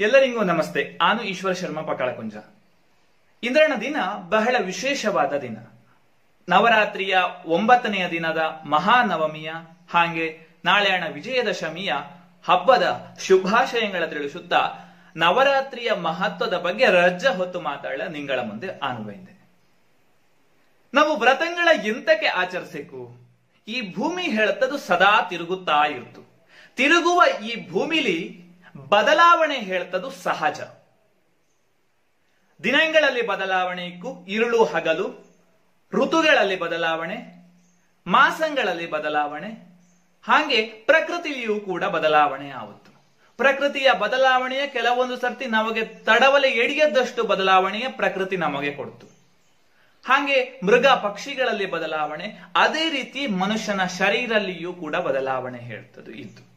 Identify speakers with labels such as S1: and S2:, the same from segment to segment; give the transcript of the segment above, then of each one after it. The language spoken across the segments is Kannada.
S1: ಎಲ್ಲರಿಗೂ ನಮಸ್ತೆ. ನಾನು ಈಶ್ವರ ಶರ್ಮಾ, ಪಕಾಳಕುಂಜ. ಇಂದ್ರನ ದಿನ ಬಹಳ ವಿಶೇಷವಾದ ದಿನ. ನವರಾತ್ರಿಯ ಒಂಬತ್ತನೆಯ ದಿನದ ಮಹಾನವಮಿಯ, ಹಾಗೆ ನಾಳೆಯಣ ವಿಜಯದಶಮಿಯ ಹಬ್ಬದ ಶುಭಾಶಯಗಳ ತಿಳಿಸುತ್ತಾ ನವರಾತ್ರಿಯ ಮಹತ್ವದ ಬಗ್ಗೆ ರಜ್ಜ ಹೊತ್ತು ಮಾತಾಡ ನಿಂಗಳ ಮುಂದೆ ಅನುಭವಿದೆ ನಾವು ವ್ರತಗಳ ಎಂತಕ್ಕೆ ಆಚರಿಸಬೇಕು ಈ ಭೂಮಿ ಹೇಳುತ್ತದು ಸದಾ ತಿರುಗುತ್ತಾ ಇರ್ತು. ತಿರುಗುವ ಈ ಭೂಮಿಲಿ ಬದಲಾವಣೆ ಹೇಳ್ತದು ಸಹಜ. ದಿನಗಳಲ್ಲಿ ಬದಲಾವಣೆ ಇರುಳು ಹಗಲು, ಋತುಗಳಲ್ಲಿ ಬದಲಾವಣೆ, ಮಾಸಗಳಲ್ಲಿ ಬದಲಾವಣೆ, ಹಾಗೆ ಪ್ರಕೃತಿಯೂ ಕೂಡ ಬದಲಾವಣೆ ಆವತ್ತು. ಪ್ರಕೃತಿಯ ಬದಲಾವಣೆಯ ಕೆಲವೊಂದು ಸರ್ತಿ ನಮಗೆ ತಡವಲೆ ಎಡಿಯದಷ್ಟು ಬದಲಾವಣೆಯ ಪ್ರಕೃತಿ ನಮಗೆ ಕೊಡ್ತು. ಹಾಗೆ ಮೃಗ ಪಕ್ಷಿಗಳಲ್ಲಿ ಬದಲಾವಣೆ, ಅದೇ ರೀತಿ ಮನುಷ್ಯನ ಶರೀರಲ್ಲಿಯೂ ಕೂಡ ಬದಲಾವಣೆ ಹೇಳ್ತದೆ ಇದ್ದು.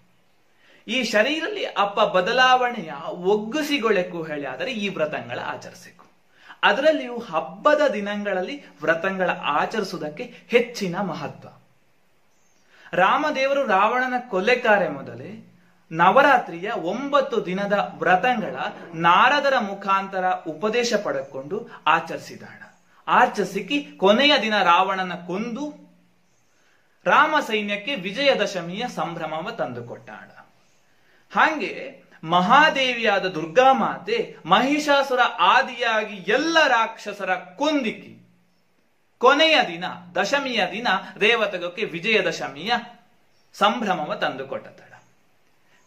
S1: ಈ ಶರೀರಲ್ಲಿ ಅಪ್ಪ ಬದಲಾವಣೆಯ ಒಗ್ಗಿಸಿಗೊಳಕು ಹೇಳಿ ಆದರೆ ಈ ವ್ರತಗಳ ಆಚರಿಸಬೇಕು ಅದರಲ್ಲಿಯೂ ಹಬ್ಬದ ದಿನಗಳಲ್ಲಿ ವ್ರತಗಳ ಆಚರಿಸುವುದಕ್ಕೆ ಹೆಚ್ಚಿನ ಮಹತ್ವ. ರಾಮದೇವರು ರಾವಣನ ಕೊಲೆ ಕಾರ್ಯ ಮೊದಲೇ ನವರಾತ್ರಿಯ ಒಂಬತ್ತು ದಿನದ ವ್ರತಗಳ ನಾರದರ ಮುಖಾಂತರ ಉಪದೇಶ ಪಡೆಕೊಂಡು ಆಚರಿಸಿದಾಣ ಆಚರಿಸಿ ಕೊನೆಯ ದಿನ ರಾವಣನ ಕೊಂದು ರಾಮ ಸೈನ್ಯಕ್ಕೆ ವಿಜಯದಶಮಿಯ ಸಂಭ್ರಮವ ತಂದುಕೊಟ್ಟಾಳ. ಹಾಗೆ ಮಹಾದೇವಿಯಾದ ದುರ್ಗಾ ಮಾತೆ ಮಹಿಷಾಸುರ ಆದಿಯಾಗಿ ಎಲ್ಲ ರಾಕ್ಷಸರ ಕೊಂದಿಕ್ಕಿ. ಕೊನೆಯ ದಿನ, ದಶಮಿಯ ದಿನ ದೇವತೆಗಕ್ಕೆ ವಿಜಯದಶಮಿಯ ಸಂಭ್ರಮವ ತಂದುಕೊಟ್ಟತಳ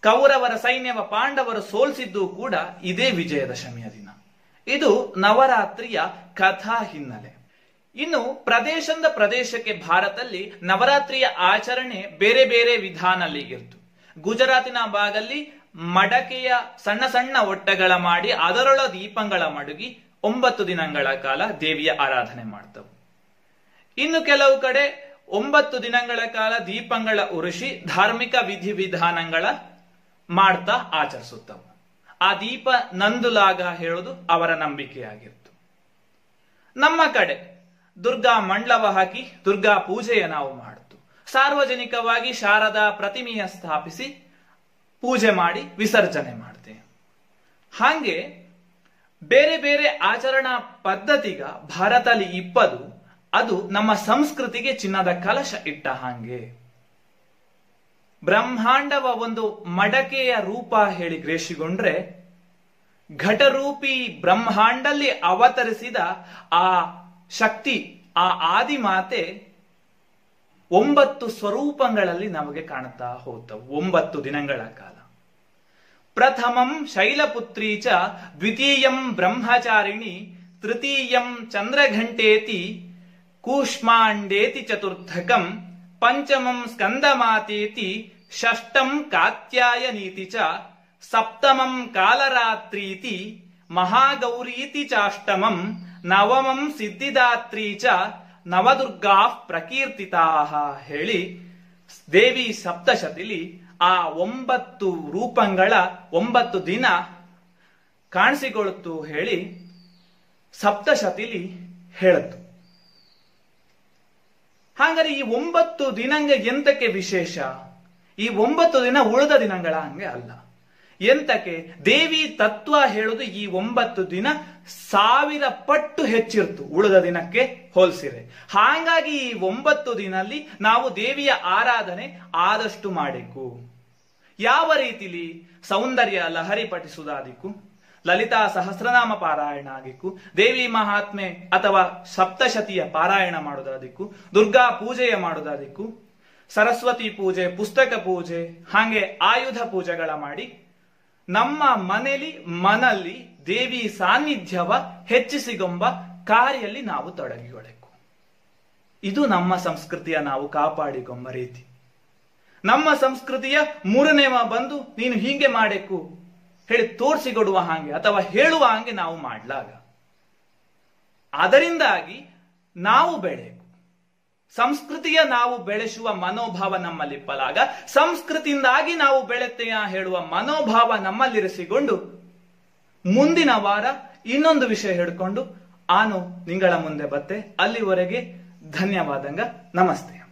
S1: ಕೌರವರ ಸೈನ್ಯವ ಪಾಂಡವರು ಸೋಲ್ಸಿದ್ದು ಕೂಡ ಇದೇ ವಿಜಯದಶಮಿಯ ದಿನ. ಇದು ನವರಾತ್ರಿಯ ಕಥಾ ಹಿನ್ನೆಲೆ. ಇನ್ನು ಪ್ರದೇಶದಿಂದ ಪ್ರದೇಶಕ್ಕೆ ಭಾರತದಲ್ಲಿ ನವರಾತ್ರಿಯ ಆಚರಣೆ ಬೇರೆ ಬೇರೆ ವಿಧಾನಲ್ಲಿ ಇರ್ತು ಗುಜರಾತಿನ ಭಾಗದಲ್ಲಿ ಮಡಕೆಯ ಸಣ್ಣ ಸಣ್ಣ ಒಟ್ಟೆಗಳ ಮಾಡಿ ಅದರೊಳ ದೀಪಗಳ ಮಡುಗಿ ಒಂಬತ್ತು ದಿನಗಳ ಕಾಲ ದೇವಿಯ ಆರಾಧನೆ ಮಾಡ್ತವು. ಇನ್ನು ಕೆಲವು ಕಡೆ ಒಂಬತ್ತು ದಿನಗಳ ಕಾಲ ದೀಪಗಳ ಉರುಷಿ ಧಾರ್ಮಿಕ ವಿಧಿವಿಧಾನಗಳ ಮಾಡ್ತಾ ಆಚರಿಸುತ್ತವು. ಆ ದೀಪ ನಂದುಲಾಗ ಹೇಳುದು ಅವರ ನಂಬಿಕೆಯಾಗಿತ್ತು. ನಮ್ಮ ಕಡೆ ದುರ್ಗಾ ಮಂಡಲವ ಹಾಕಿ ದುರ್ಗಾ ಪೂಜೆಯ ನಾವು ಮಾಡ್ತು ಸಾರ್ವಜನಿಕವಾಗಿ ಶಾರದಾ ಪ್ರತಿಮೆಯ ಸ್ಥಾಪಿಸಿ ಪೂಜೆ ಮಾಡಿ ವಿಸರ್ಜನೆ ಮಾಡ್ತೇವೆ ಹಾಗೆ ಬೇರೆ ಬೇರೆ ಆಚರಣಾ ಪದ್ಧತಿಗ ಭಾರತಲ್ಲಿ ಇಪ್ಪದು, ಅದು ನಮ್ಮ ಸಂಸ್ಕೃತಿಗೆ ಚಿನ್ನದ ಕಲಶ ಇಟ್ಟ ಹಾಗೆ. ಬ್ರಹ್ಮಾಂಡವ ಒಂದು ಮಡಕೆಯ ರೂಪ ಹೇಳಿ ಗ್ರೇಷಿಗೊಂಡ್ರೆ, ಘಟರೂಪಿ ಬ್ರಹ್ಮಾಂಡಲ್ಲಿ ಅವತರಿಸಿದ ಆ ಶಕ್ತಿ, ಆ ಆದಿಮಾತೆ ಒಂಬತ್ತು ಸ್ವರೂಪಗಳಲ್ಲಿ ನಮಗೆ ಕಾಣುತ್ತಾ ಹೋಗ್ತವು ಒಂಬತ್ತು ದಿನಗಳ ಕಾಲ. ಪ್ರಥಮಂ ಶೈಲಪುತ್ರಿ ಚ, ದ್ವಿತೀಯಂ ಬ್ರಹ್ಮಚಾರಿಣಿ, ತೃತೀಯಂ ಚಂದ್ರಘಂಟೇತಿ, ಕೂಷ್ಮಾಂಡೇತಿ ಚತುರ್ಥಕಂ, ಪಂಚಮಂ ಸ್ಕಂದಮಾತೇತಿ, ಷಷ್ಟಂ ಕಾತ್ಯಾಯನೀತಿ ಚ, ಸಪ್ತಮಂ ಕಾಲರಾತ್ರೀತಿ, ಮಹಾಗೌರೀತಿ ಚಾಷ್ಟಮಂ, ನವಮಂ ಸಿದ್ಧಿದಾತ್ರಿ ಚ ನವದುರ್ಗಾ ಪ್ರಕೀರ್ತಿತಾ ಹೇಳಿ ದೇವಿ ಸಪ್ತಶತಿಲಿ ಆ ಒಂಬತ್ತು ರೂಪಂಗಳ ಒಂಬತ್ತು ದಿನ ಕಾಣಿಸಿಕೊಳ್ಳುತ್ತು ಹೇಳಿ ಸಪ್ತಶತಿಲಿ ಹೇಳತ್ತು ಹಾಗಾದ್ರೆ ಈ ಒಂಬತ್ತು ದಿನಂಗ ಎಂತಕ್ಕೆ ವಿಶೇಷ? ಈ ಒಂಬತ್ತು ದಿನ ಉಳಿದ ದಿನಗಳ ಹಂಗೆ ಅಲ್ಲ. ಎಂತಕ್ಕೆ? ದೇವಿ ತತ್ವ ಹೇಳುದು ಈ ಒಂಬತ್ತು ದಿನ ಸಾವಿರ ಪಟ್ಟು ಹೆಚ್ಚಿರ್ತು. ಉಳಿದ ದಿನಕ್ಕೆ ಹೋಲಿಸಿರೆ. ಹಾಗಾಗಿ ಈ ಒಂಬತ್ತು ದಿನಲ್ಲಿ ನಾವು ದೇವಿಯ ಆರಾಧನೆ ಆದಷ್ಟು ಮಾಡಬೇಕು ಯಾವ ರೀತಿಲಿ ಸೌಂದರ್ಯ ಲಹರಿ ಪಠಿಸುವುದಾದಿಕ್ಕು, ಲಲಿತಾ ಸಹಸ್ರನಾಮ ಪಾರಾಯಣ ಆಗಿಕ್ಕು, ದೇವಿ ಮಹಾತ್ಮೆ ಅಥವಾ ಸಪ್ತಶತಿಯ ಪಾರಾಯಣ ಮಾಡೋದಾದಿಕ್ಕು ದುರ್ಗಾ ಪೂಜೆಯ ಮಾಡೋದಾದಿಕ್ಕು ಸರಸ್ವತಿ ಪೂಜೆ, ಪುಸ್ತಕ ಪೂಜೆ, ಹಾಗೆ ಆಯುಧ ಪೂಜೆಗಳ ಮಾಡಿ ನಮ್ಮ ಮನೆಯಲ್ಲಿ ಮನಲ್ಲಿ ದೇವಿ ಸಾನ್ನಿಧ್ಯವ ಹೆಚ್ಚಿಸಿಗೊಂಬ ಕಾರ್ಯಲ್ಲಿ ನಾವು ತೊಡಗಿಕೊಳ್ಳಬೇಕು ಇದು ನಮ್ಮ ಸಂಸ್ಕೃತಿಯ ನಾವು ಕಾಪಾಡಿಕೊಂಬ ರೀತಿ. ನಮ್ಮ ಸಂಸ್ಕೃತಿಯ ಮೂರನೇವ ಬಂದು, ನೀನು ಹೀಗೆ ಮಾಡಬೇಕು ಹೇಳಿ ತೋರಿಸಿಕೊಡುವ ಹಾಗೆ ಅಥವಾ ಹೇಳುವ ಹಾಗೆ ನಾವು ಮಾಡ್ಲಾಗ. ಅದರಿಂದಾಗಿ ನಾವು ಬೆಳೆಯಬೇಕು. ಸಂಸ್ಕೃತಿಯ ನಾವು ಬೆಳೆಸುವ ಮನೋಭಾವ ನಮ್ಮಲ್ಲಿ ಪಲಾಗ ಸಂಸ್ಕೃತಿಯಿಂದಾಗಿ ನಾವು ಬೆಳೆತೆಯ ಹೇಳುವ ಮನೋಭಾವ ನಮ್ಮಲ್ಲಿರಿಸಿಕೊಂಡು, ಮುಂದಿನ ವಾರ ಇನ್ನೊಂದು ವಿಷಯ ಹಿಡ್ಕೊಂಡು ಆನು ನಿಂಗಳ ಮುಂದೆ ಬತ್ತೆ. ಅಲ್ಲಿವರೆಗೆ ಧನ್ಯವಾದಂಗ. ನಮಸ್ತೆ.